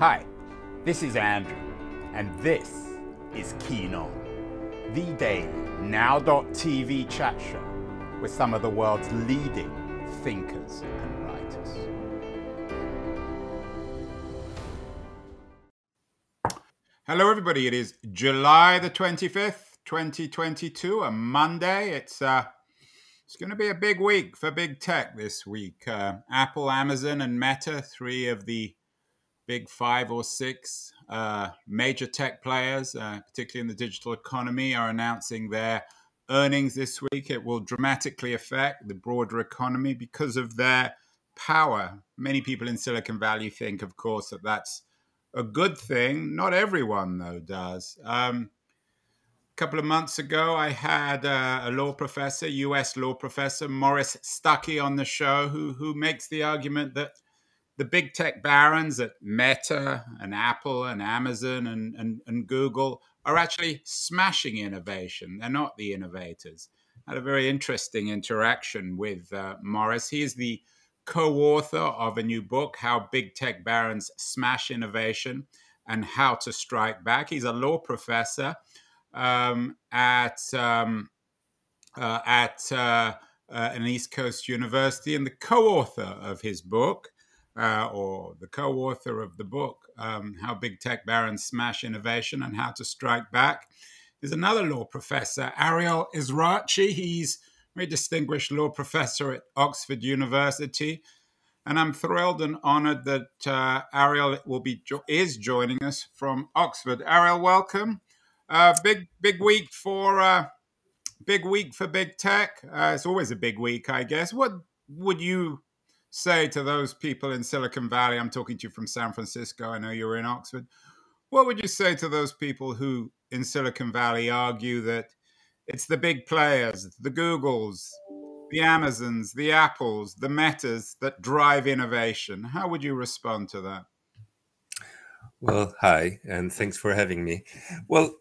Hi, this is Andrew, and this is Keen On, the daily now.tv chat show with some of the world's leading thinkers and writers. Hello, everybody. It is July the 25th, 2022, a Monday. It's uh, it's going to be a big week for big tech this week. Uh, Apple, Amazon, and Meta, three of the big five or six uh, major tech players, uh, particularly in the digital economy, are announcing their earnings this week. It will dramatically affect the broader economy because of their power. Many people in Silicon Valley think, of course, that that's a good thing. Not everyone, though, does. Um, a couple of months ago, I had uh, a law professor, US law professor, Maurice Stucke, on the show, who, who makes the argument that the big tech barons at Meta and Apple and Amazon and, and, and Google are actually smashing innovation. They're not the innovators. I had a very interesting interaction with uh, Maurice. He is the co author of a new book, How Big Tech Barons Smash Innovation and How to Strike Back. He's a law professor um, at, um, uh, at uh, uh an East Coast university and the co author of his book uh, or the co author of the book, um, How Big Tech Barons Smash Innovation and How to Strike Back, There's another law professor, Ariel Ezrachi. He's a very distinguished law professor at Oxford University. And I'm thrilled and honored that uh, Ariel will be jo- is joining us from Oxford. Ariel, welcome. Uh, big big week for uh, big week for big tech. Uh, it's always a big week, I guess. What would you say to those people in Silicon Valley? I'm talking to you from San Francisco. I know you're in Oxford. What would you say to those people who in Silicon Valley argue that it's the big players, the Googles, the Amazons, the Apples, the Metas that drive innovation? How would you respond to that? Well, hi, and thanks for having me. Well,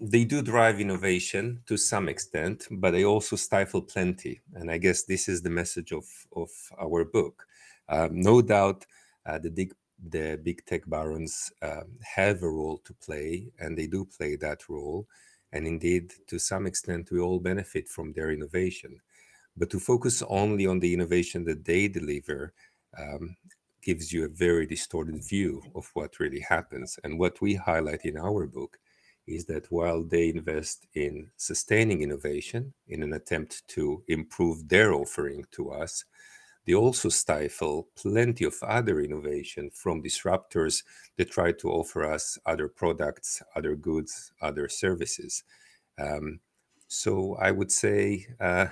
they do drive innovation to some extent, but they also stifle plenty. And I guess this is the message of, of our book. Um, no doubt, uh, the big the big tech barons uh, have a role to play, and they do play that role. And indeed, to some extent, we all benefit from their innovation. But to focus only on the innovation that they deliver um, gives you a very distorted view of what really happens. And what we highlight in our book is that while they invest in sustaining innovation in an attempt to improve their offering to us, they also stifle plenty of other innovation from disruptors that try to offer us other products, other goods, other services. Um, so I would say uh,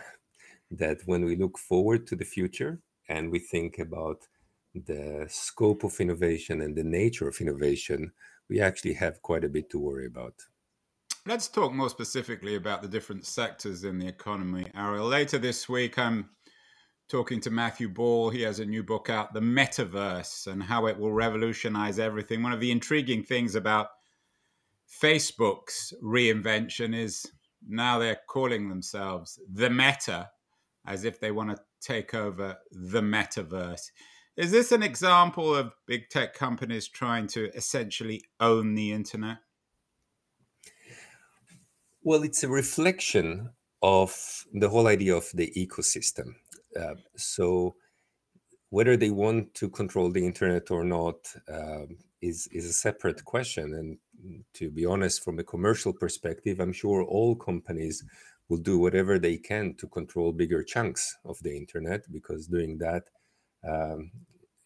that when we look forward to the future and we think about the scope of innovation and the nature of innovation, we actually have quite a bit to worry about. Let's talk more specifically about the different sectors in the economy, Ariel. Later this week, I'm talking to Matthew Ball. He has a new book out, The Metaverse, and how it will revolutionize everything. One of the intriguing things about Facebook's reinvention is now they're calling themselves the Meta, as if they want to take over the metaverse. Is this an example of big tech companies trying to essentially own the internet? Well, it's a reflection of the whole idea of the ecosystem. Uh, so, whether they want to control the internet or not uh, is is a separate question. And to be honest, from a commercial perspective, I'm sure all companies will do whatever they can to control bigger chunks of the internet because doing that um,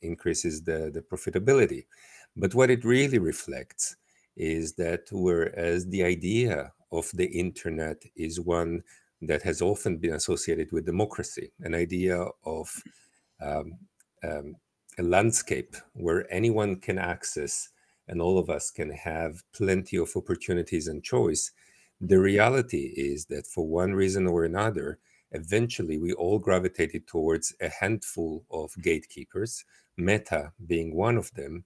increases the, the profitability. But what it really reflects is that whereas the idea of the internet is one that has often been associated with democracy, an idea of um, um, a landscape where anyone can access and all of us can have plenty of opportunities and choice. The reality is that for one reason or another, eventually we all gravitated towards a handful of gatekeepers, Meta being one of them.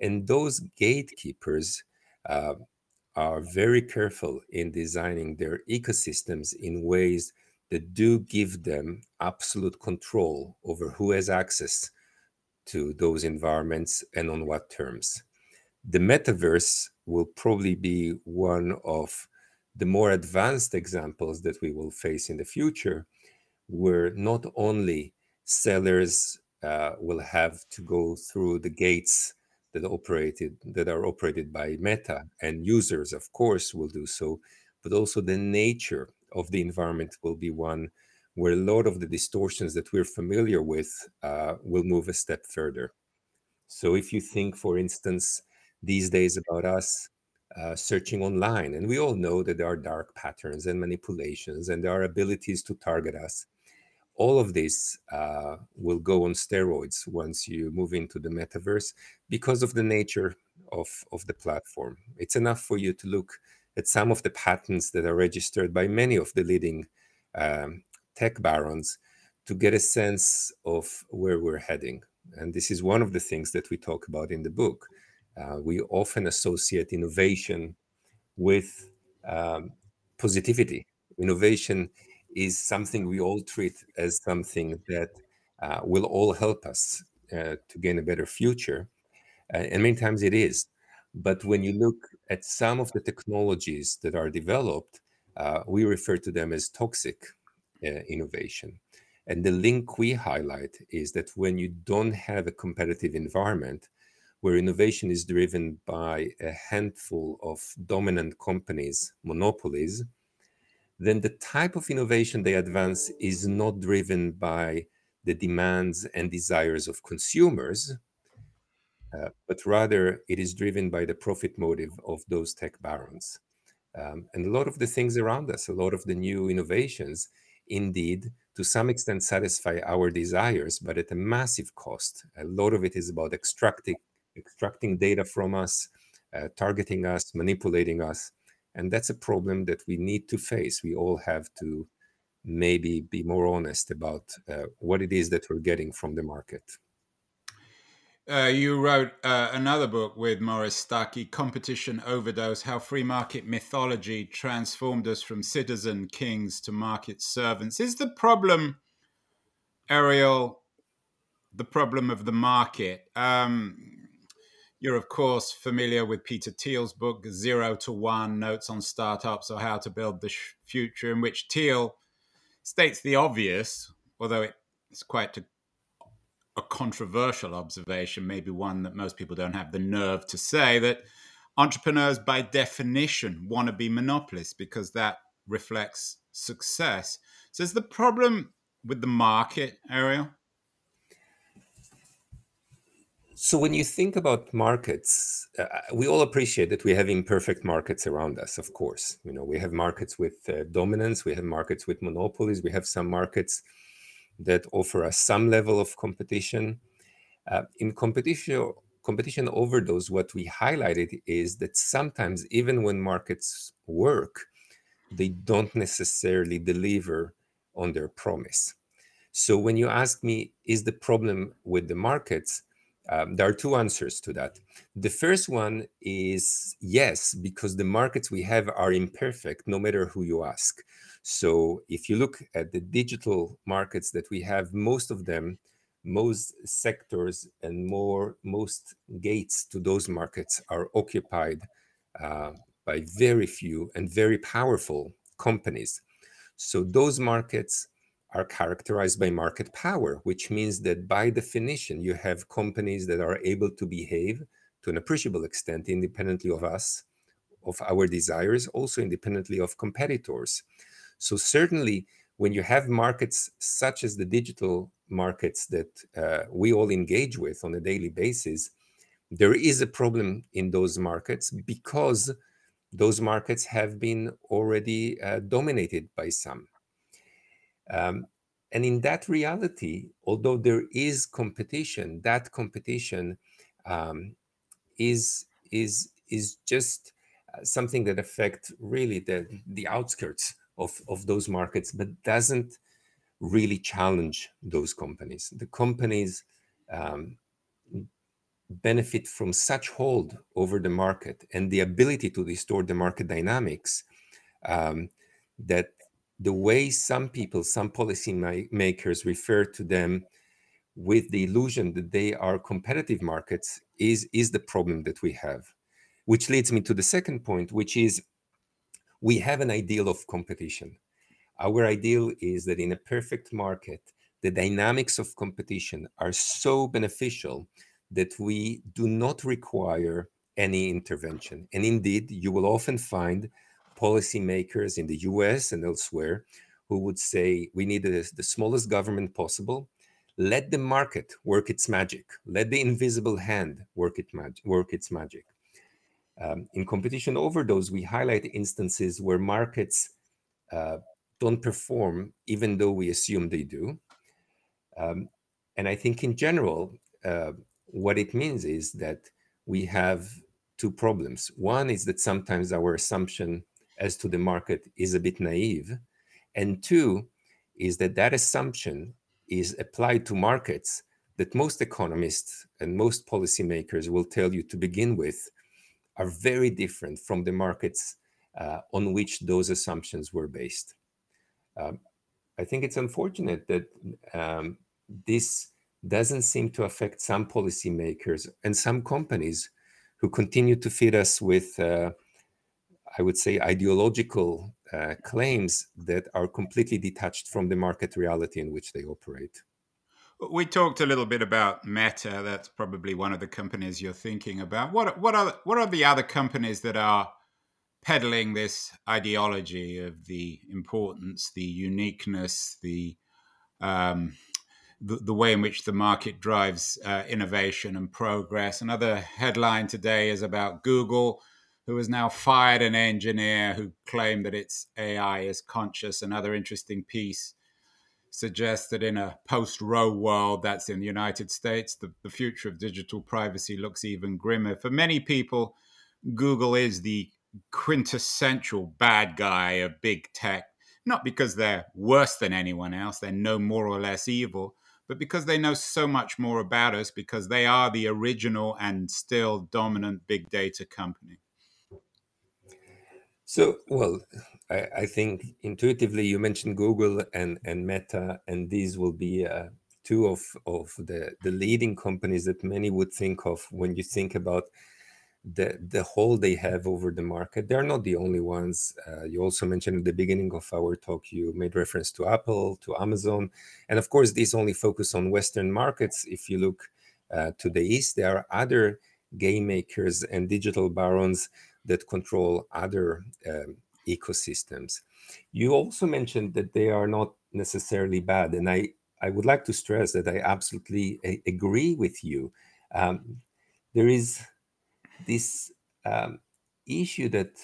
And those gatekeepers uh, are very careful in designing their ecosystems in ways that do give them absolute control over who has access to those environments and on what terms. The metaverse will probably be one of the more advanced examples that we will face in the future, where not only sellers uh, will have to go through the gates that operated that are operated by Meta, and users, of course, will do so, but also the nature of the environment will be one where a lot of the distortions that we're familiar with uh, will move a step further. So, if you think, for instance, these days about us uh, searching online, and we all know that there are dark patterns and manipulations, and there are abilities to target us. All of this uh, will go on steroids once you move into the metaverse because of the nature of, of the platform. It's enough for you to look at some of the patents that are registered by many of the leading um, tech barons to get a sense of where we're heading. And this is one of the things that we talk about in the book. Uh, we often associate innovation with um, positivity. Innovation is something we all treat as something that uh, will all help us uh, to gain a better future. Uh, and many times it is. But when you look at some of the technologies that are developed, uh, we refer to them as toxic uh, innovation. And the link we highlight is that when you don't have a competitive environment where innovation is driven by a handful of dominant companies, monopolies, then the type of innovation they advance is not driven by the demands and desires of consumers, uh, but rather it is driven by the profit motive of those tech barons. Um, and a lot of the things around us, a lot of the new innovations, indeed, to some extent satisfy our desires, but at a massive cost. A lot of it is about extracting, extracting data from us, uh, targeting us, manipulating us. And that's a problem that we need to face. We all have to maybe be more honest about uh, what it is that we're getting from the market. Uh, you wrote uh, another book with Maurice Stucke, Competition Overdose How Free Market Mythology Transformed Us from Citizen Kings to Market Servants. Is the problem, Ariel, the problem of the market? Um, you're, of course, familiar with Peter Thiel's book, Zero to One Notes on Startups or How to Build the Future, in which Thiel states the obvious, although it's quite a a controversial observation, maybe one that most people don't have the nerve to say, that entrepreneurs, by definition, want to be monopolists because that reflects success. So, is the problem with the market, Ariel? So, when you think about markets, uh, we all appreciate that we have imperfect markets around us, of course. You know, we have markets with uh, dominance, we have markets with monopolies, we have some markets that offer us some level of competition. Uh, in competition, competition overdose, what we highlighted is that sometimes, even when markets work, they don't necessarily deliver on their promise. So, when you ask me, is the problem with the markets? Um, there are two answers to that. The first one is yes, because the markets we have are imperfect, no matter who you ask. So if you look at the digital markets that we have, most of them, most sectors and more most gates to those markets are occupied uh, by very few and very powerful companies. So those markets are characterized by market power, which means that by definition, you have companies that are able to behave to an appreciable extent independently of us, of our desires, also independently of competitors. So certainly, when you have markets such as the digital markets that uh, we all engage with on a daily basis, there is a problem in those markets because those markets have been already uh, dominated by some. Um, and in that reality, although there is competition, that competition um, is is is just uh, something that affect really the the outskirts of, of those markets, but doesn't really challenge those companies. The companies um, benefit from such hold over the market and the ability to distort the market dynamics um, that the way some people, some policy makers refer to them with the illusion that they are competitive markets is, is the problem that we have. Which leads me to the second point, which is we have an ideal of competition. Our ideal is that in a perfect market, the dynamics of competition are so beneficial that we do not require any intervention. And indeed, you will often find policymakers in the US and elsewhere who would say we need the, the smallest government possible. Let the market work its magic. Let the invisible hand work, it mag- work its magic. Um, in competition overdose, we highlight instances where markets uh, don't perform, even though we assume they do. Um, and I think in general, uh, what it means is that we have two problems. One is that sometimes our assumption as to the market is a bit naive. And two is that that assumption is applied to markets that most economists and most policymakers will tell you to begin with are very different from the markets uh, on which those assumptions were based. Um, I think it's unfortunate that um, this doesn't seem to affect some policymakers and some companies who continue to feed us with, uh, I would say, ideological uh, claims that are completely detached from the market reality in which they operate. We talked a little bit about Meta. That's probably one of the companies you're thinking about. What what are what are the other companies that are peddling this ideology of the importance, the uniqueness, the um, the, the, way in which the market drives uh, innovation and progress. Another headline today is about Google, who has now fired an engineer who claimed that its AI is conscious. Another interesting piece suggests that in a post Roe world, that's in the United States, the, the future of digital privacy looks even grimmer. For many people, Google is the quintessential bad guy of big tech, not because they're worse than anyone else, they're no more or less evil, but because they know so much more about us because they are the original and still dominant big data company. So, well, I, I, think intuitively you mentioned Google and, and Meta, and these will be uh, two of, of the, the leading companies that many would think of when you think about the, the hold they have over the market. They're not the only ones. Uh, you also mentioned at the beginning of our talk, you made reference to Apple, to Amazon. And of course, these only focus on Western markets. If you look uh, to the East, there are other game makers and digital barons that control other um, ecosystems. You also mentioned that they are not necessarily bad, and I I would like to stress that I absolutely a- agree with you. Um, there is this um, issue that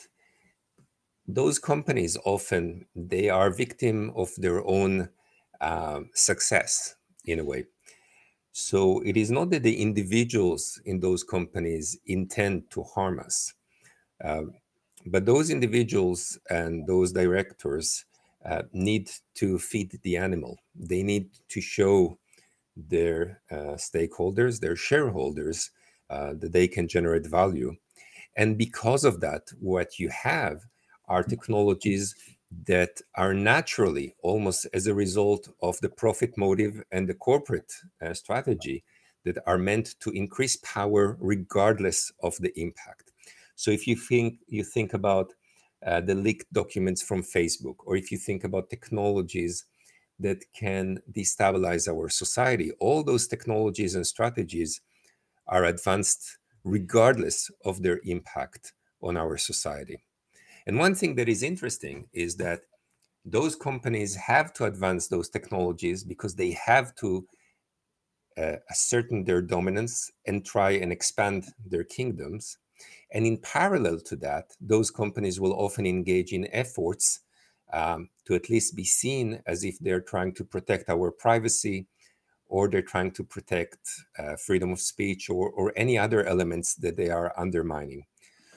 those companies often they are victim of their own um, success in a way so it is not that the individuals in those companies intend to harm us um, but those individuals and those directors uh, need to feed the animal. They need to show their uh, stakeholders, their shareholders, uh, that they can generate value. And because of that, what you have are technologies that are naturally, almost as a result of the profit motive and the corporate uh, strategy, that are meant to increase power regardless of the impact. So if you think you think about uh, the leaked documents from Facebook, or if you think about technologies that can destabilize our society, all those technologies and strategies are advanced regardless of their impact on our society. And one thing that is interesting is that those companies have to advance those technologies because they have to uh, ascertain their dominance and try and expand their kingdoms. And in parallel to that, those companies will often engage in efforts um, to at least be seen as if they're trying to protect our privacy or they're trying to protect uh, freedom of speech or, or any other elements that they are undermining.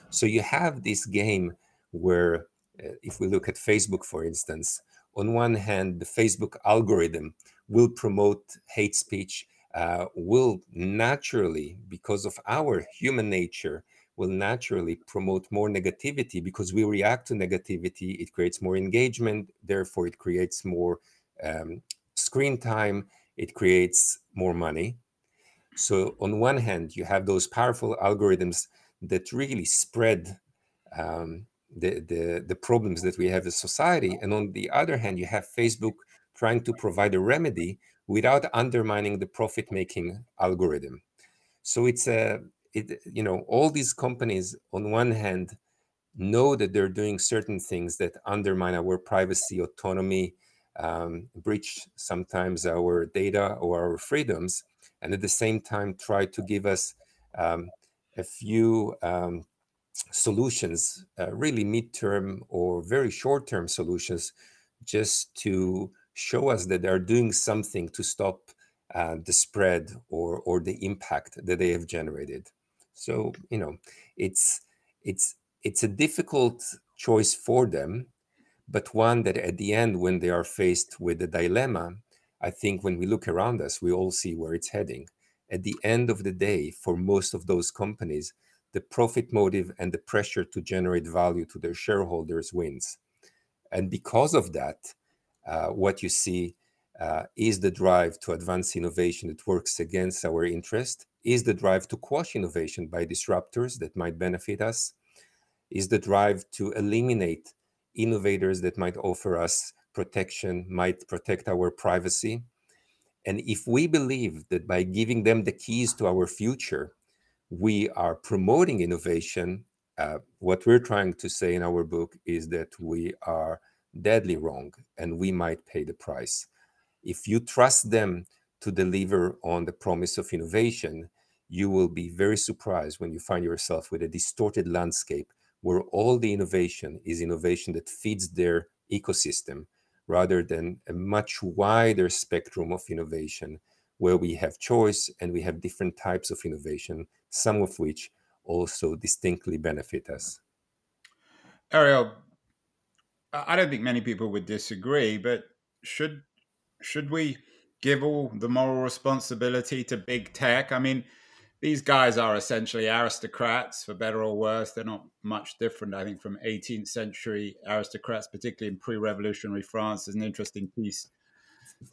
So you have this game where, uh, if we look at Facebook, for instance, on one hand, the Facebook algorithm will promote hate speech, uh, will naturally, because of our human nature, will naturally promote more negativity because we react to negativity. It creates more engagement, therefore, it creates more um, screen time. It creates more money. So, on one hand, you have those powerful algorithms that really spread um, the, the, the problems that we have as society. And on the other hand, you have Facebook trying to provide a remedy without undermining the profit making algorithm. So, it's a, it, you know, all these companies, on one hand, know that they're doing certain things that undermine our privacy, autonomy, um, breach sometimes our data or our freedoms, and at the same time try to give us um, a few um, solutions, uh, really midterm or very short term solutions, just to show us that they're doing something to stop uh, the spread or, or the impact that they have generated. So, you know, it's, it's, it's a difficult choice for them but one that at the end, when they are faced with a dilemma, I think when we look around us, we all see where it's heading. At the end of the day, for most of those companies, the profit motive and the pressure to generate value to their shareholders wins. And because of that, uh, what you see uh, is the drive to advance innovation that works against our interest, is the drive to quash innovation by disruptors that might benefit us, is the drive to eliminate innovators that might offer us protection, might protect our privacy. And if we believe that by giving them the keys to our future, we are promoting innovation, uh, what we're trying to say in our book is that we are deadly wrong and we might pay the price. If you trust them to deliver on the promise of innovation, you will be very surprised when you find yourself with a distorted landscape where all the innovation is innovation that feeds their ecosystem rather than a much wider spectrum of innovation where we have choice and we have different types of innovation, some of which also distinctly benefit us. Ariel, I don't think many people would disagree, but should should we give all the moral responsibility to big tech? I mean, these guys are essentially aristocrats, for better or worse. They're not much different, I think, from 18th century aristocrats, particularly in pre revolutionary France. There's an interesting piece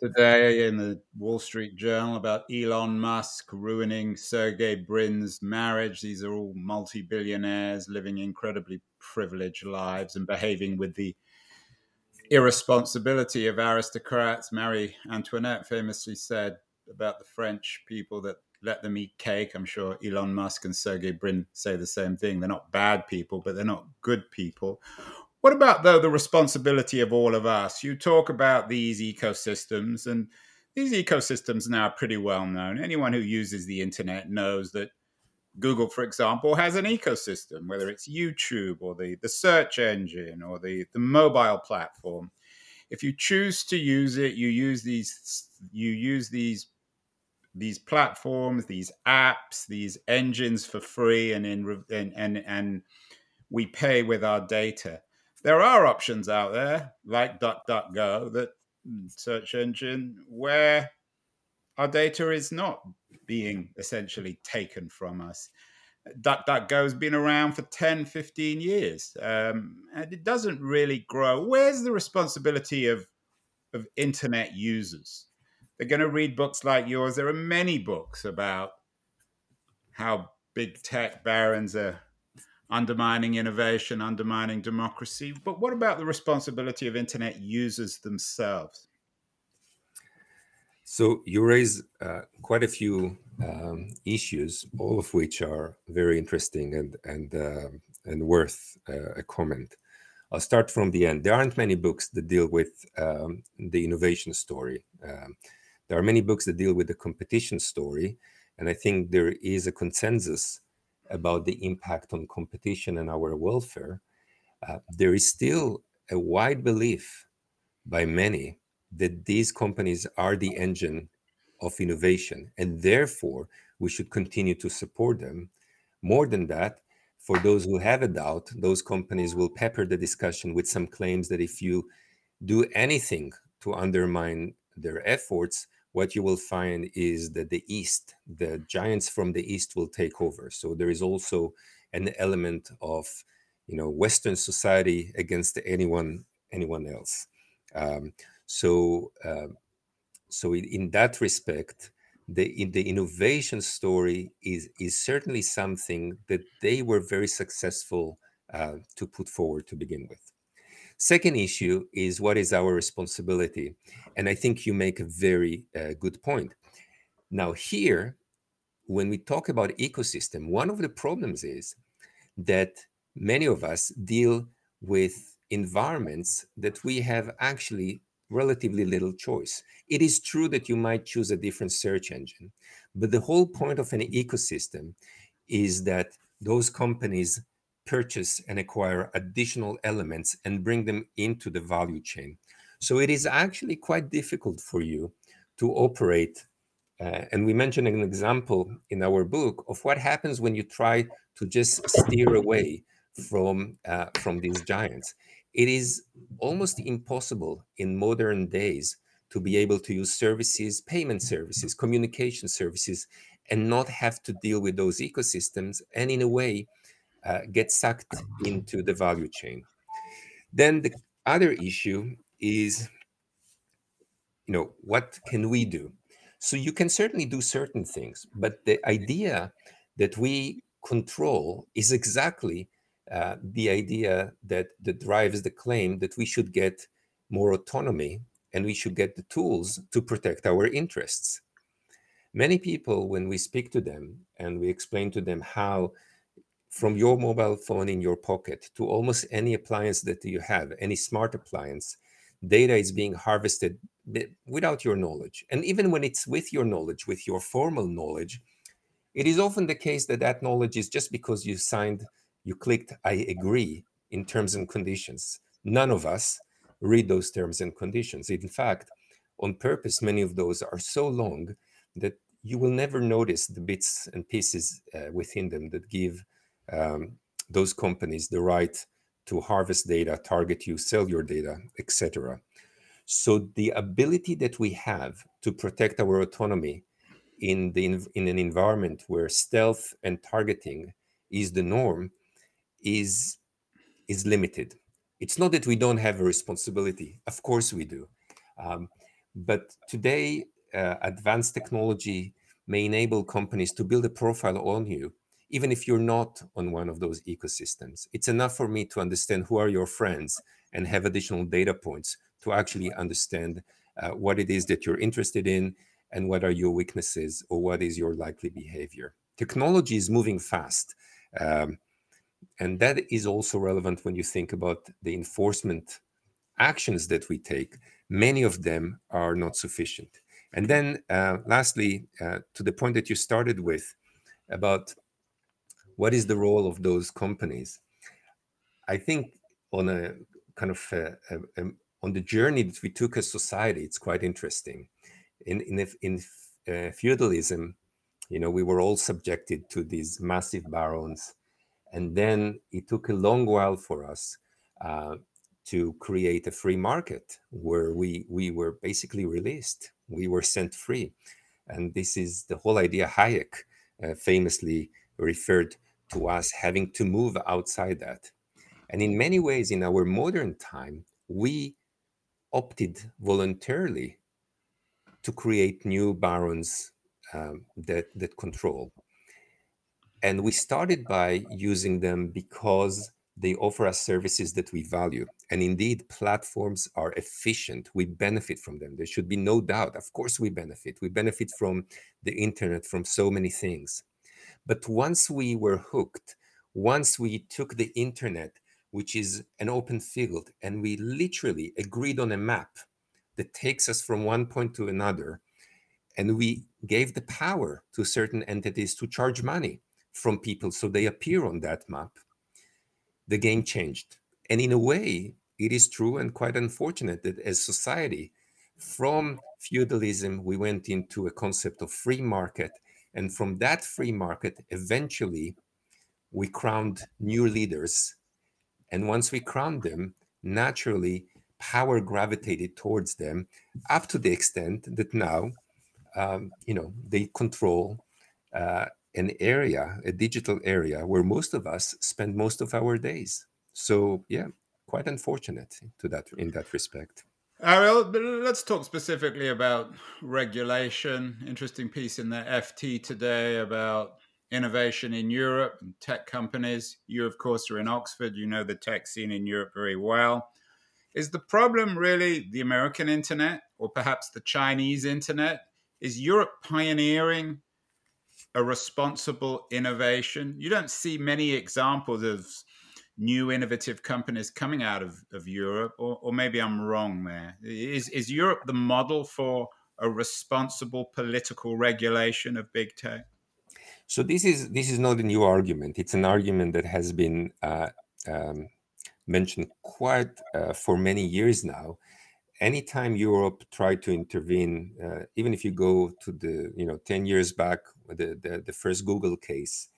today in the Wall Street Journal about Elon Musk ruining Sergey Brin's marriage. These are all multi billionaires living incredibly privileged lives and behaving with the irresponsibility of aristocrats. Marie Antoinette famously said about the French people that let them eat cake. I'm sure Elon Musk and Sergey Brin say the same thing. They're not bad people, but they're not good people. What about, though, the responsibility of all of us? You talk about these ecosystems, and these ecosystems now are pretty well known. Anyone who uses the internet knows that Google, for example, has an ecosystem, whether it's YouTube or the, the search engine or the, the mobile platform. If you choose to use it, you use these you use these these platforms, these apps, these engines for free, and in and and, and we pay with our data. There are options out there like DuckDuckGo, that search engine, where our data is not being essentially taken from us. DuckDuckGo has been around for 10, 15 years, um, and it doesn't really grow. Where's the responsibility of of internet users? they're going to read books like yours. There are many books about how big tech barons are undermining innovation, undermining democracy. But what about the responsibility of internet users themselves? So you raise uh, quite a few um, issues, all of which are very interesting and and uh, and worth uh, a comment. I'll start from the end. There aren't many books that deal with um, the innovation story. Um, there are many books that deal with the competition story, and I think there is a consensus about the impact on competition and our welfare. Uh, there is still a wide belief by many that these companies are the engine of innovation, and therefore we should continue to support them. More than that, for those who have a doubt, those companies will pepper the discussion with some claims that if you do anything to undermine their efforts, what you will find is that the East, the giants from the East will take over. So there is also an element of, you know, Western society against anyone anyone else. Um, so uh, so in that respect, the the innovation story is is certainly something that they were very successful uh, to put forward to begin with. Second issue is what is our responsibility, and I think you make a very uh, good point. Now here, when we talk about ecosystem, one of the problems is that many of us deal with environments that we have actually relatively little choice. It is true that you might choose a different search engine, but the whole point of an ecosystem is that those companies purchase and acquire additional elements and bring them into the value chain. So it is actually quite difficult for you to operate. Uh, and we mentioned an example in our book of what happens when you try to just steer away from uh, from these giants it is almost impossible in modern days to be able to use services, payment services, communication services, and not have to deal with those ecosystems and, in a way, uh, get sucked into the value chain. Then the other issue is, you know, what can we do? So you can certainly do certain things, but the idea that we control is exactly uh, the idea that, that drives the claim that we should get more autonomy and we should get the tools to protect our interests. Many people, when we speak to them and we explain to them how, from your mobile phone in your pocket to almost any appliance that you have, any smart appliance, data is being harvested without your knowledge. And even when it's with your knowledge, with your formal knowledge, it is often the case that that knowledge is just because you signed you clicked I agree in terms and conditions. None of us read those terms and conditions. In fact, on purpose, many of those are so long that you will never notice the bits and pieces uh, within them that give um, those companies the right to harvest data, target you, sell your data, etc. So the ability that we have to protect our autonomy in the in an environment where stealth and targeting is the norm is is limited. It's not that we don't have a responsibility. Of course we do. Um, but today, uh, advanced technology may enable companies to build a profile on you, even if you're not on one of those ecosystems. It's enough for me to understand who are your friends and have additional data points to actually understand uh, what it is that you're interested in and what are your weaknesses or what is your likely behavior. Technology is moving fast. Um, and that is also relevant when you think about the enforcement actions that we take. Many of them are not sufficient. And then, uh, lastly, uh, to the point that you started with about what is the role of those companies, I think on a kind of a, a, a, on the journey that we took as society, it's quite interesting. In in, in uh, feudalism, you know, we were all subjected to these massive barons and then it took a long while for us uh, to create a free market where we, we were basically released. We were sent free. And this is the whole idea. Hayek uh, famously referred to us having to move outside that. And in many ways, in our modern time, we opted voluntarily to create new barons um, that, that control. And we started by using them because they offer us services that we value. And indeed, platforms are efficient. We benefit from them. There should be no doubt. Of course, we benefit. We benefit from the internet, from so many things. But once we were hooked, once we took the internet, which is an open field, and we literally agreed on a map that takes us from one point to another, and we gave the power to certain entities to charge money from people so they appear on that map, the game changed. And in a way, it is true and quite unfortunate that as society, from feudalism, we went into a concept of free market. And from that free market, eventually, we crowned new leaders. And once we crowned them, naturally, power gravitated towards them up to the extent that now, um, you know, they control uh, an area, a digital area where most of us spend most of our days. So yeah, quite unfortunate to that in that respect. Ariel, let's talk specifically about regulation. Interesting piece in the FT today about innovation in Europe and tech companies. You, of course, are in Oxford. You know the tech scene in Europe very well. Is the problem really the American internet or perhaps the Chinese internet? Is Europe pioneering a responsible innovation? You don't see many examples of new innovative companies coming out of, of Europe, or, or maybe I'm wrong there. Is, is Europe the model for a responsible political regulation of big tech? So this is this is not a new argument. It's an argument that has been uh, um, mentioned quite uh, for many years now. Anytime Europe tried to intervene, uh, even if you go to the you know ten years back, the, the, the first Google case,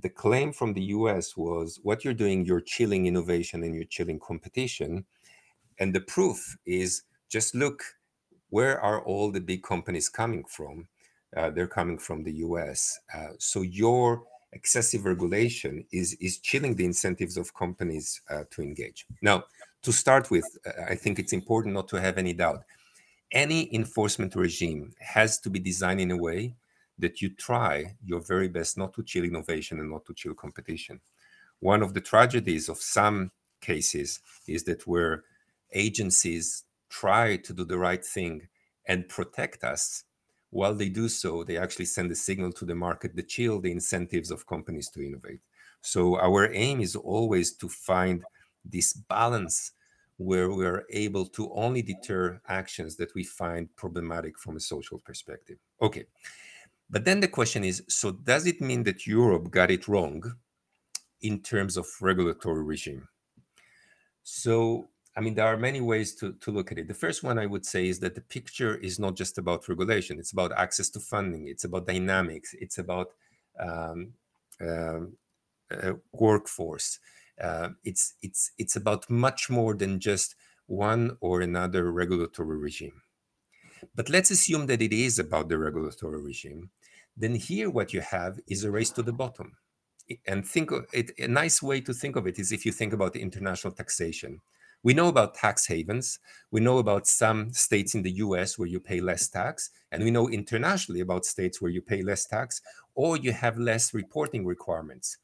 the claim from the US was what you're doing, you're chilling innovation and you're chilling competition. And the proof is just look where are all the big companies coming from? Uh, they're coming from the US. Uh, so your excessive regulation is, is chilling the incentives of companies uh, to engage. Now, to start with, uh, I think it's important not to have any doubt. Any enforcement regime has to be designed in a way that you try your very best not to chill innovation and not to chill competition. One of the tragedies of some cases is that where agencies try to do the right thing and protect us, while they do so, they actually send a signal to the market that chill the incentives of companies to innovate. So our aim is always to find this balance where we're able to only deter actions that we find problematic from a social perspective. Okay, but then the question is so, does it mean that Europe got it wrong in terms of regulatory regime? So, I mean, there are many ways to, to look at it. The first one I would say is that the picture is not just about regulation, it's about access to funding, it's about dynamics, it's about um, um uh, workforce. Uh, it's it's it's about much more than just one or another regulatory regime. But let's assume that it is about the regulatory regime then here what you have is a race to the bottom. And think of it, a nice way to think of it is if you think about international taxation. We know about tax havens. We know about some states in the US where you pay less tax. And we know internationally about states where you pay less tax or you have less reporting requirements.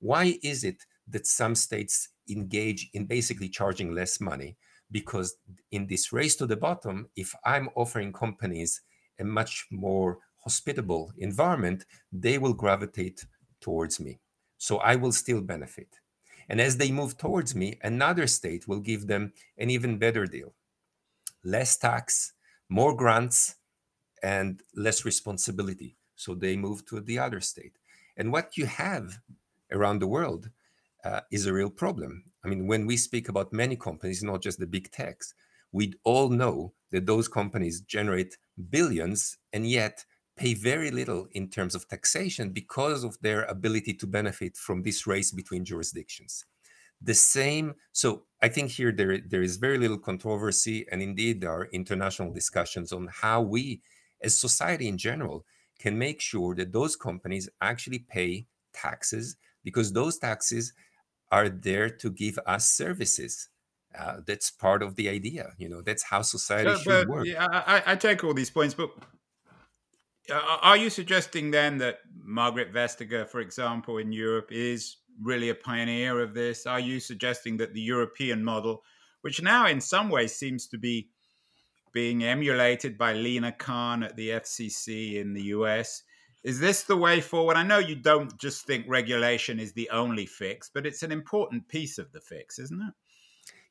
Why is it that some states engage in basically charging less money? Because in this race to the bottom, if I'm offering companies a much more hospitable environment, they will gravitate towards me. So I will still benefit. And as they move towards me, another state will give them an even better deal less tax, more grants, and less responsibility. So they move to the other state. And what you have around the world uh, is a real problem. I mean, when we speak about many companies, not just the big techs, we all know that those companies generate billions, and yet pay very little in terms of taxation because of their ability to benefit from this race between jurisdictions. The same, so I think here there, there is very little controversy, and indeed there are international discussions on how we, as society in general, can make sure that those companies actually pay taxes because those taxes are there to give us services. Uh, that's part of the idea, you know. That's how society so, should work. Yeah, I, I take all these points, but are you suggesting then that Margaret Vestager, for example, in Europe, is really a pioneer of this? Are you suggesting that the European model, which now in some ways seems to be being emulated by Lina Khan at the FCC in the US, is this the way forward? I know you don't just think regulation is the only fix, but it's an important piece of the fix, isn't it?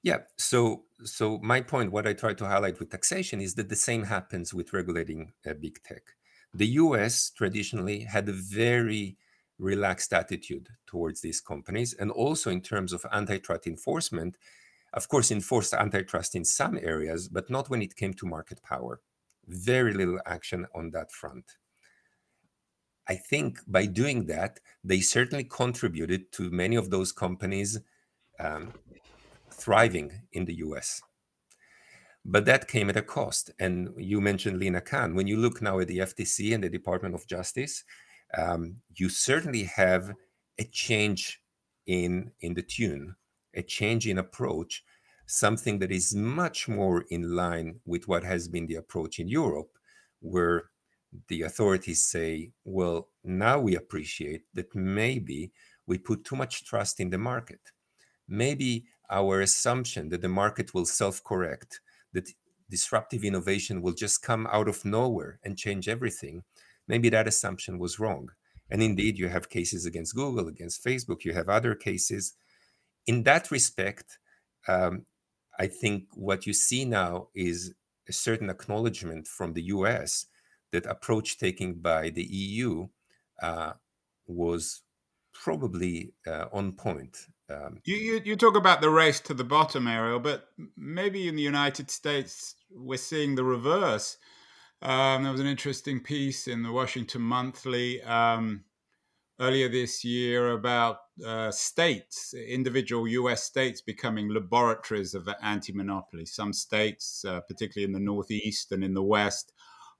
Yeah. So, so my point, what I try to highlight with taxation, is that the same happens with regulating uh, big tech the US traditionally had a very relaxed attitude towards these companies. And also in terms of antitrust enforcement, of course, enforced antitrust in some areas, but not when it came to market power. Very little action on that front. I think by doing that, they certainly contributed to many of those companies um, thriving in the US. But that came at a cost. And you mentioned Lina Khan. When you look now at the FTC and the Department of Justice, um, you certainly have a change in, in the tune, a change in approach, something that is much more in line with what has been the approach in Europe, where the authorities say, well, now we appreciate that maybe we put too much trust in the market. Maybe our assumption that the market will self correct, that disruptive innovation will just come out of nowhere and change everything, maybe that assumption was wrong. And indeed, you have cases against Google, against Facebook, you have other cases. In that respect, um, I think what you see now is a certain acknowledgement from the US that approach taking by the EU uh, was probably uh, on point. Um, you, you, you talk about the race to the bottom, Ariel, but maybe in the United States we're seeing the reverse. Um, there was an interesting piece in the Washington Monthly um, earlier this year about uh, states, individual US states becoming laboratories of anti monopoly. Some states, uh, particularly in the Northeast and in the West,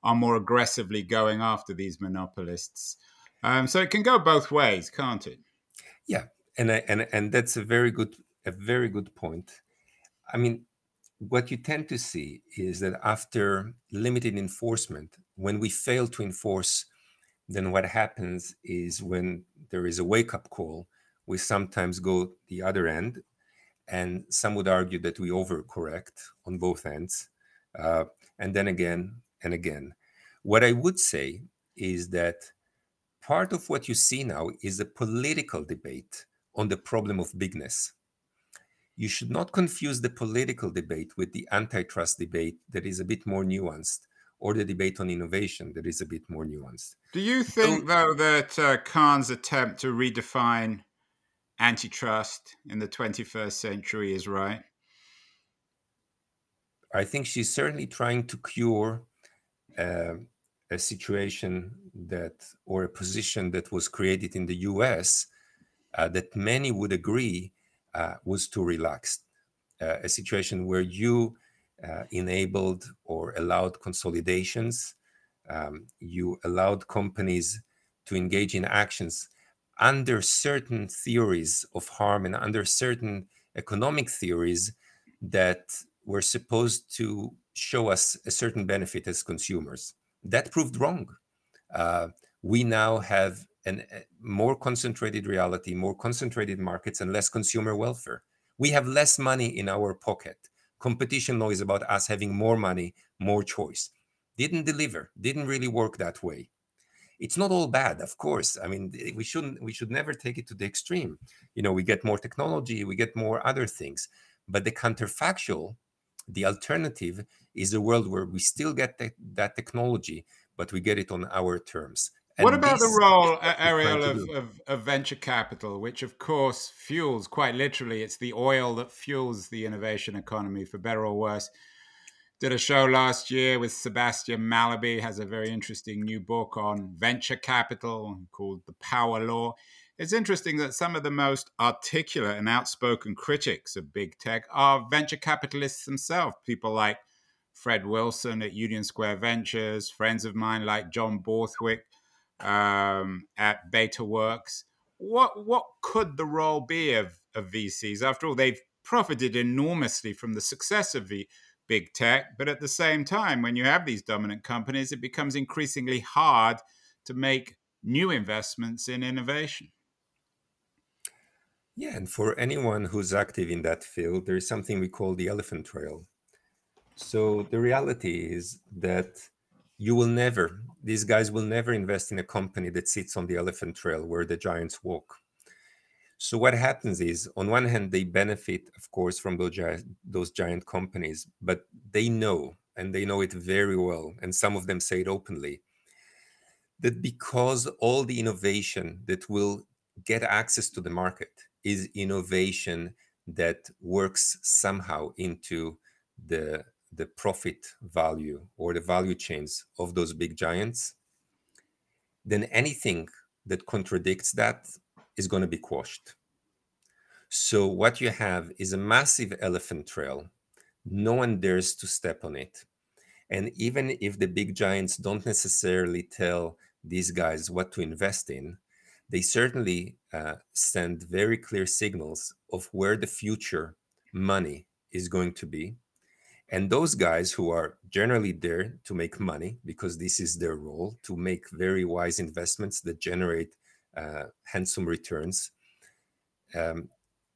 are more aggressively going after these monopolists. Um, so it can go both ways, can't it? Yeah, and I, and and that's a very good a very good point. I mean, what you tend to see is that after limited enforcement, when we fail to enforce, then what happens is when there is a wake up call, we sometimes go the other end, and some would argue that we overcorrect on both ends, uh, and then again and again. What I would say is that part of what you see now is a political debate on the problem of bigness. You should not confuse the political debate with the antitrust debate that is a bit more nuanced, or the debate on innovation that is a bit more nuanced. Do you think, so, though, that uh, Khan's attempt to redefine antitrust in the 21st century is right? I think she's certainly trying to cure uh, a situation that, or a position that was created in the US uh, that many would agree uh, was too relaxed. Uh, a situation where you uh, enabled or allowed consolidations, um, you allowed companies to engage in actions under certain theories of harm and under certain economic theories that were supposed to show us a certain benefit as consumers. That proved wrong. Uh, we now have a more concentrated reality, more concentrated markets, and less consumer welfare. We have less money in our pocket. Competition law is about us having more money, more choice. Didn't deliver, didn't really work that way. It's not all bad, of course. I mean, we shouldn't, we should never take it to the extreme. You know, we get more technology, we get more other things. But the counterfactual, the alternative is a world where we still get the, that technology, but we get it on our terms. And what about the role, uh, Ariel, of, of, of, venture capital, which of course fuels, quite literally, it's the oil that fuels the innovation economy, for better or worse. Did a show last year with Sebastian Mallaby, has a very interesting new book on venture capital called The Power Law. It's interesting that some of the most articulate and outspoken critics of big tech are venture capitalists themselves, people like Fred Wilson at Union Square Ventures, friends of mine like John Borthwick um, at BetaWorks. What what could the role be of, of VCs? After all, they've profited enormously from the success of the big tech, but at the same time, when you have these dominant companies, it becomes increasingly hard to make new investments in innovation. Yeah, and for anyone who's active in that field, there is something we call the elephant trail. So the reality is that you will never, these guys will never invest in a company that sits on the elephant trail where the giants walk. So what happens is, on one hand, they benefit, of course, from those giant, those giant companies, but they know, and they know it very well, and some of them say it openly, that because all the innovation that will get access to the market is innovation that works somehow into the the profit value or the value chains of those big giants, then anything that contradicts that is going to be quashed. So, what you have is a massive elephant trail. No one dares to step on it. And even if the big giants don't necessarily tell these guys what to invest in, they certainly uh, send very clear signals of where the future money is going to be. And those guys who are generally there to make money, because this is their role, to make very wise investments that generate uh, handsome returns, um,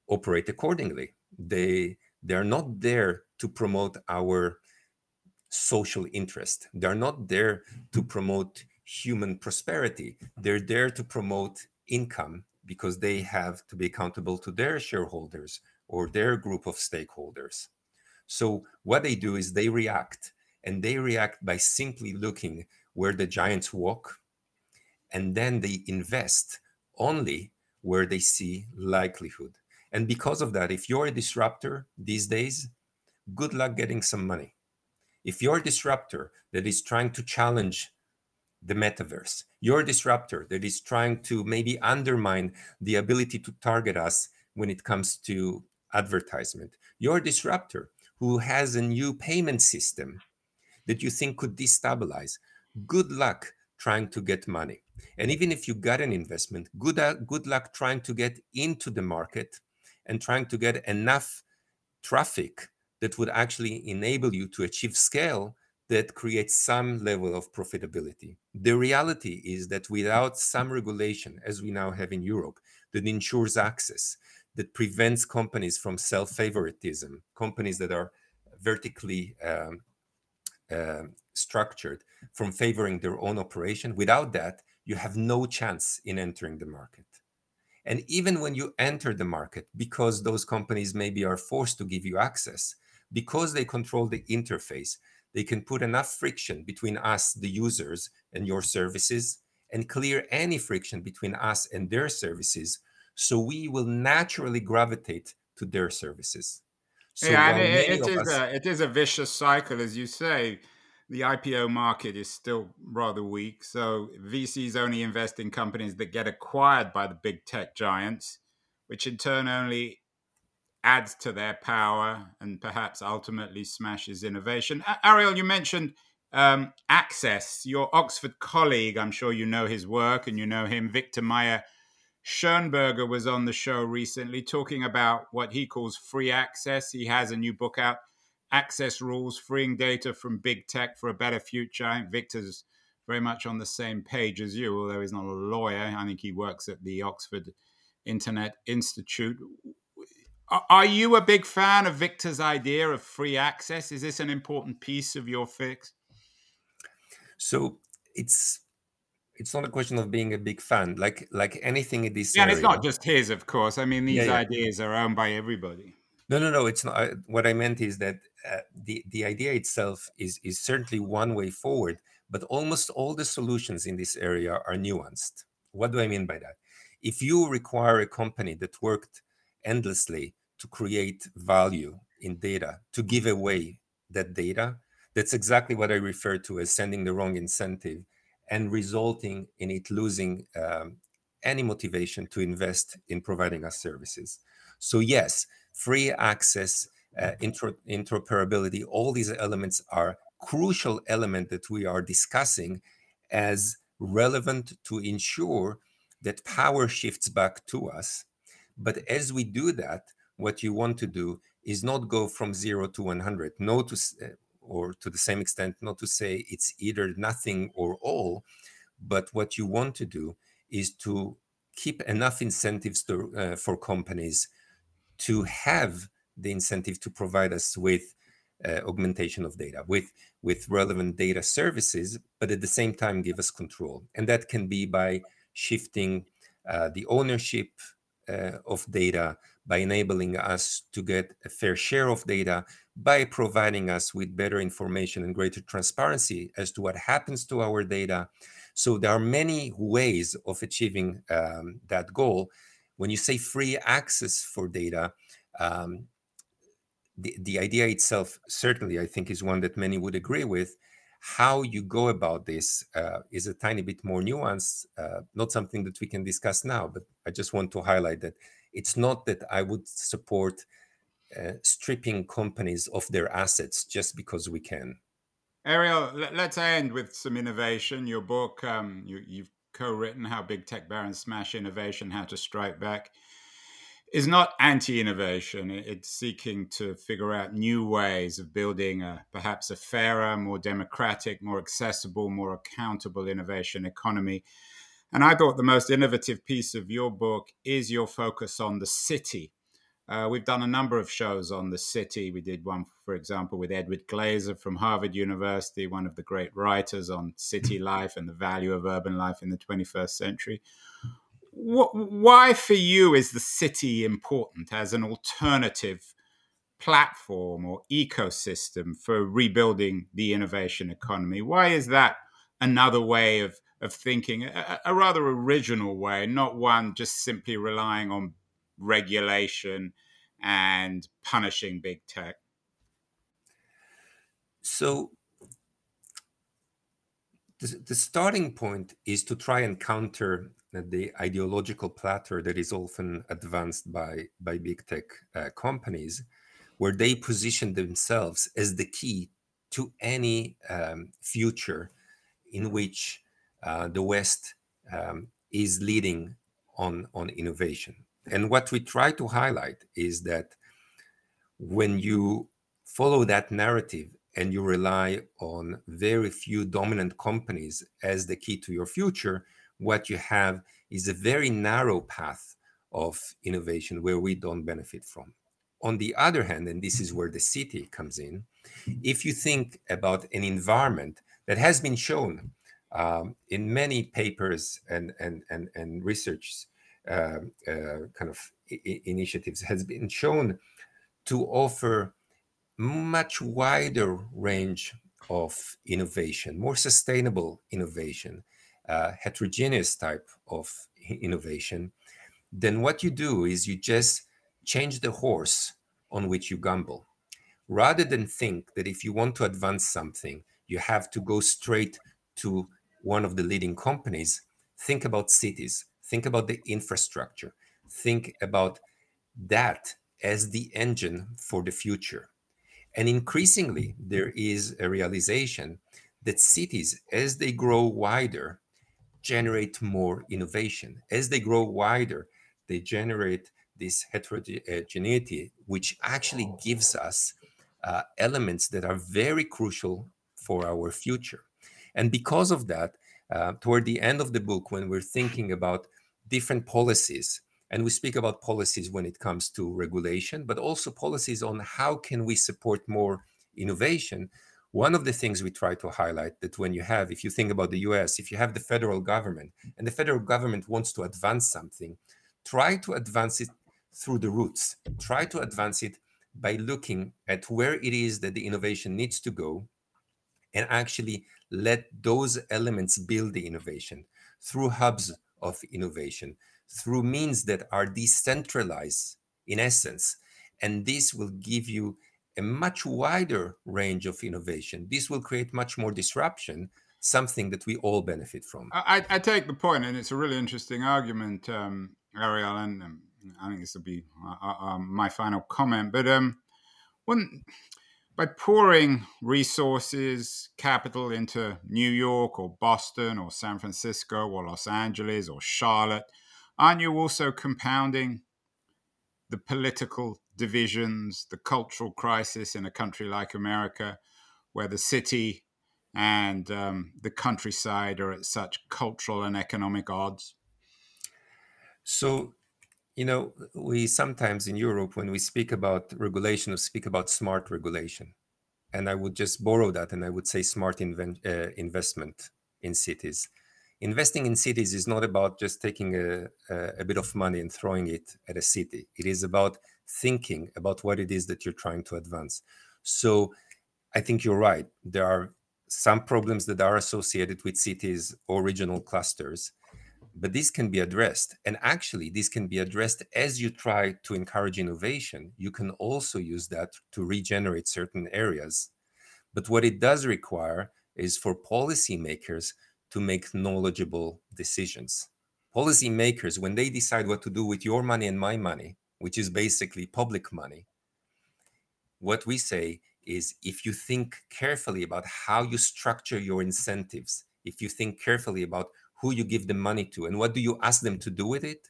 operate accordingly. They they're not there to promote our social interest. They're not there to promote human prosperity. They're there to promote income because they have to be accountable to their shareholders or their group of stakeholders. So, what they do is they react, and they react by simply looking where the giants walk, and then they invest only where they see likelihood. And because of that, if you're a disruptor these days, good luck getting some money. If you're a disruptor that is trying to challenge the metaverse, you're a disruptor that is trying to maybe undermine the ability to target us when it comes to advertisement, you're a disruptor who has a new payment system that you think could destabilize. Good luck trying to get money. And even if you got an investment, good, uh, good luck trying to get into the market and trying to get enough traffic that would actually enable you to achieve scale that creates some level of profitability. The reality is that without some regulation, as we now have in Europe, that ensures access, that prevents companies from self favoritism, companies that are vertically um, uh, structured from favoring their own operation. Without that, you have no chance in entering the market. And even when you enter the market, because those companies maybe are forced to give you access, because they control the interface, they can put enough friction between us, the users, and your services, and clear any friction between us and their services. So we will naturally gravitate to their services. So yeah, it, it is us, a it is a vicious cycle, as you say. The IPO market is still rather weak, so VCs only invest in companies that get acquired by the big tech giants, which in turn only adds to their power and perhaps ultimately smashes innovation. Ariel, you mentioned um, Access, your Oxford colleague. I'm sure you know his work and you know him. Viktor Mayer Schönberger was on the show recently talking about what he calls free access. He has a new book out, Access Rules Freeing Data from Big Tech for a Better Future. I think Viktor's very much on the same page as you, although he's not a lawyer. I think he works at the Oxford Internet Institute. Are you a big fan of Viktor's idea of free access? Is this an important piece of your fix? So it's it's not a question of being a big fan. Like like anything in this. Yeah, area, it's not just his, of course. I mean, these yeah, yeah. ideas are owned by everybody. No, no, no. It's not. What I meant is that uh, the the idea itself is is certainly one way forward, but almost all the solutions in this area are nuanced. What do I mean by that? If you require a company that worked endlessly to create value in data, to give away that data. That's exactly what I refer to as sending the wrong incentive and resulting in it losing um, any motivation to invest in providing us services. So, yes, free access, uh, inter- interoperability, all these elements are crucial element that we are discussing as relevant to ensure that power shifts back to us. But as we do that, what you want to do is not go from zero to 100 no to eh, or to the same extent not to say it's either nothing or all but what you want to do is to keep enough incentives to, uh, for companies to have the incentive to provide us with uh, augmentation of data with with relevant data services but at the same time give us control. And that can be by shifting uh, the ownership uh, of data by enabling us to get a fair share of data, by providing us with better information and greater transparency as to what happens to our data. So there are many ways of achieving um, that goal. When you say free access for data, um, the, the idea itself certainly I think is one that many would agree with. How you go about this uh, is a tiny bit more nuanced, uh, not something that we can discuss now, but I just want to highlight that it's not that I would support uh, stripping companies of their assets just because we can. Ariel, let's end with some innovation. Your book, um, you, you've co-written "How Big Tech Barons Smash Innovation: How to Strike Back." is not anti-innovation. It's seeking to figure out new ways of building a perhaps a fairer, more democratic, more accessible, more accountable innovation economy. And I thought the most innovative piece of your book is your focus on the city. Uh, we've done a number of shows on the city. We did one, for example, with Edward Glaeser from Harvard University, one of the great writers on city life and the value of urban life in the 21st century why for you is the city important as an alternative platform or ecosystem for rebuilding the innovation economy? Why is that another way of, of thinking, a, a rather original way, not one just simply relying on regulation and punishing big tech? So, the, the starting point is to try and counter the ideological platter that is often advanced by, by big tech uh, companies, where they position themselves as the key to any um, future in which uh, the West um, is leading on, on innovation. And what we try to highlight is that when you follow that narrative and you rely on very few dominant companies as the key to your future, what you have is a very narrow path of innovation where we don't benefit from. On the other hand, and this is where the city comes in, if you think about an environment that has been shown um, in many papers and, and, and, and research uh, uh, kind of I- initiatives, has been shown to offer much wider range of innovation, more sustainable innovation, uh, heterogeneous type of innovation, then what you do is you just change the horse on which you gamble. Rather than think that if you want to advance something, you have to go straight to one of the leading companies, think about cities, think about the infrastructure, think about that as the engine for the future. And increasingly, there is a realization that cities, as they grow wider, generate more innovation. As they grow wider, they generate this heterogeneity, which actually gives us uh, elements that are very crucial for our future. And because of that, uh, toward the end of the book, when we're thinking about different policies, and we speak about policies when it comes to regulation, but also policies on how can we support more innovation, one of the things we try to highlight that when you have, if you think about the US, if you have the federal government and the federal government wants to advance something, try to advance it through the roots. Try to advance it by looking at where it is that the innovation needs to go and actually let those elements build the innovation through hubs of innovation, through means that are decentralized in essence. And this will give you a much wider range of innovation. This will create much more disruption, something that we all benefit from. I, I take the point, and it's a really interesting argument, um, Ariel, and um, I think this will be uh, uh, um, my final comment. But um, when, by pouring resources, capital into New York or Boston or San Francisco or Los Angeles or Charlotte, aren't you also compounding the political divisions, the cultural crisis in a country like America, where the city and um, the countryside are at such cultural and economic odds? So, you know, we sometimes in Europe, when we speak about regulation, we speak about smart regulation. And I would just borrow that and I would say smart inven- uh, investment in cities. Investing in cities is not about just taking a, a, a bit of money and throwing it at a city. It is about thinking about what it is that you're trying to advance. So I think you're right. There are some problems that are associated with cities or regional clusters, but this can be addressed. And actually, this can be addressed as you try to encourage innovation. You can also use that to regenerate certain areas. But what it does require is for policymakers to make knowledgeable decisions. Policymakers, when they decide what to do with your money and my money, which is basically public money, what we say is if you think carefully about how you structure your incentives, if you think carefully about who you give the money to and what do you ask them to do with it,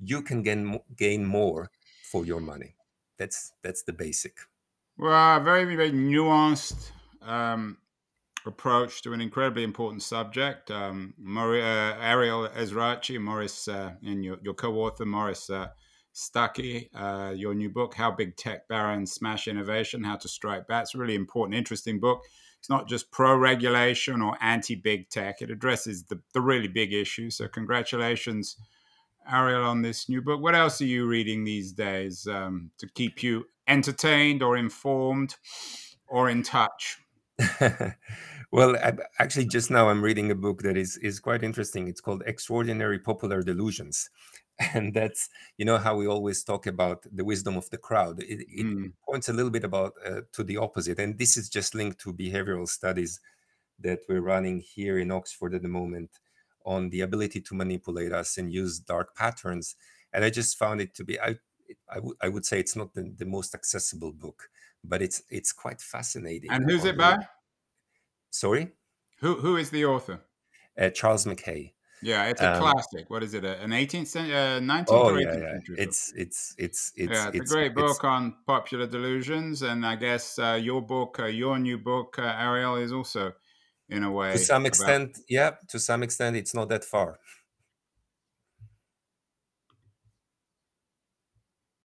you can gain gain more for your money. That's that's the basic. Well, very very nuanced um, approach to an incredibly important subject. Um, Mori, uh, Ariel Ezrachi, Maurice, uh, and your, your co-author Maurice uh, Stucke, uh, your new book, "How Big Tech Barons Smash Innovation: How to Strike Back." It's really important, interesting book. It's not just pro-regulation or anti-big tech; it addresses the, the really big issues. So, congratulations, Ariel, on this new book. What else are you reading these days um, to keep you entertained or informed or in touch? well, I, actually, just now I'm reading a book that is is quite interesting. It's called "Extraordinary Popular Delusions," and that's you know how we always talk about the wisdom of the crowd. It, it mm. points a little bit about uh, to the opposite, and this is just linked to behavioral studies that we're running here in Oxford at the moment on the ability to manipulate us and use dark patterns. And I just found it to be I I, w- I would say it's not the, the most accessible book, but it's it's quite fascinating. And who's it by? Sorry, who who is the author? Uh, Charles Mackay. Yeah, it's a um, classic. What is it? An 18th century, uh, 19th oh, or 18th yeah, yeah. century? It's it's it's it's yeah, it's, it's a great book on popular delusions, and I guess uh, your book, uh, your new book, uh, Ariel, is also in a way. To some extent, about... yeah. To some extent, it's not that far.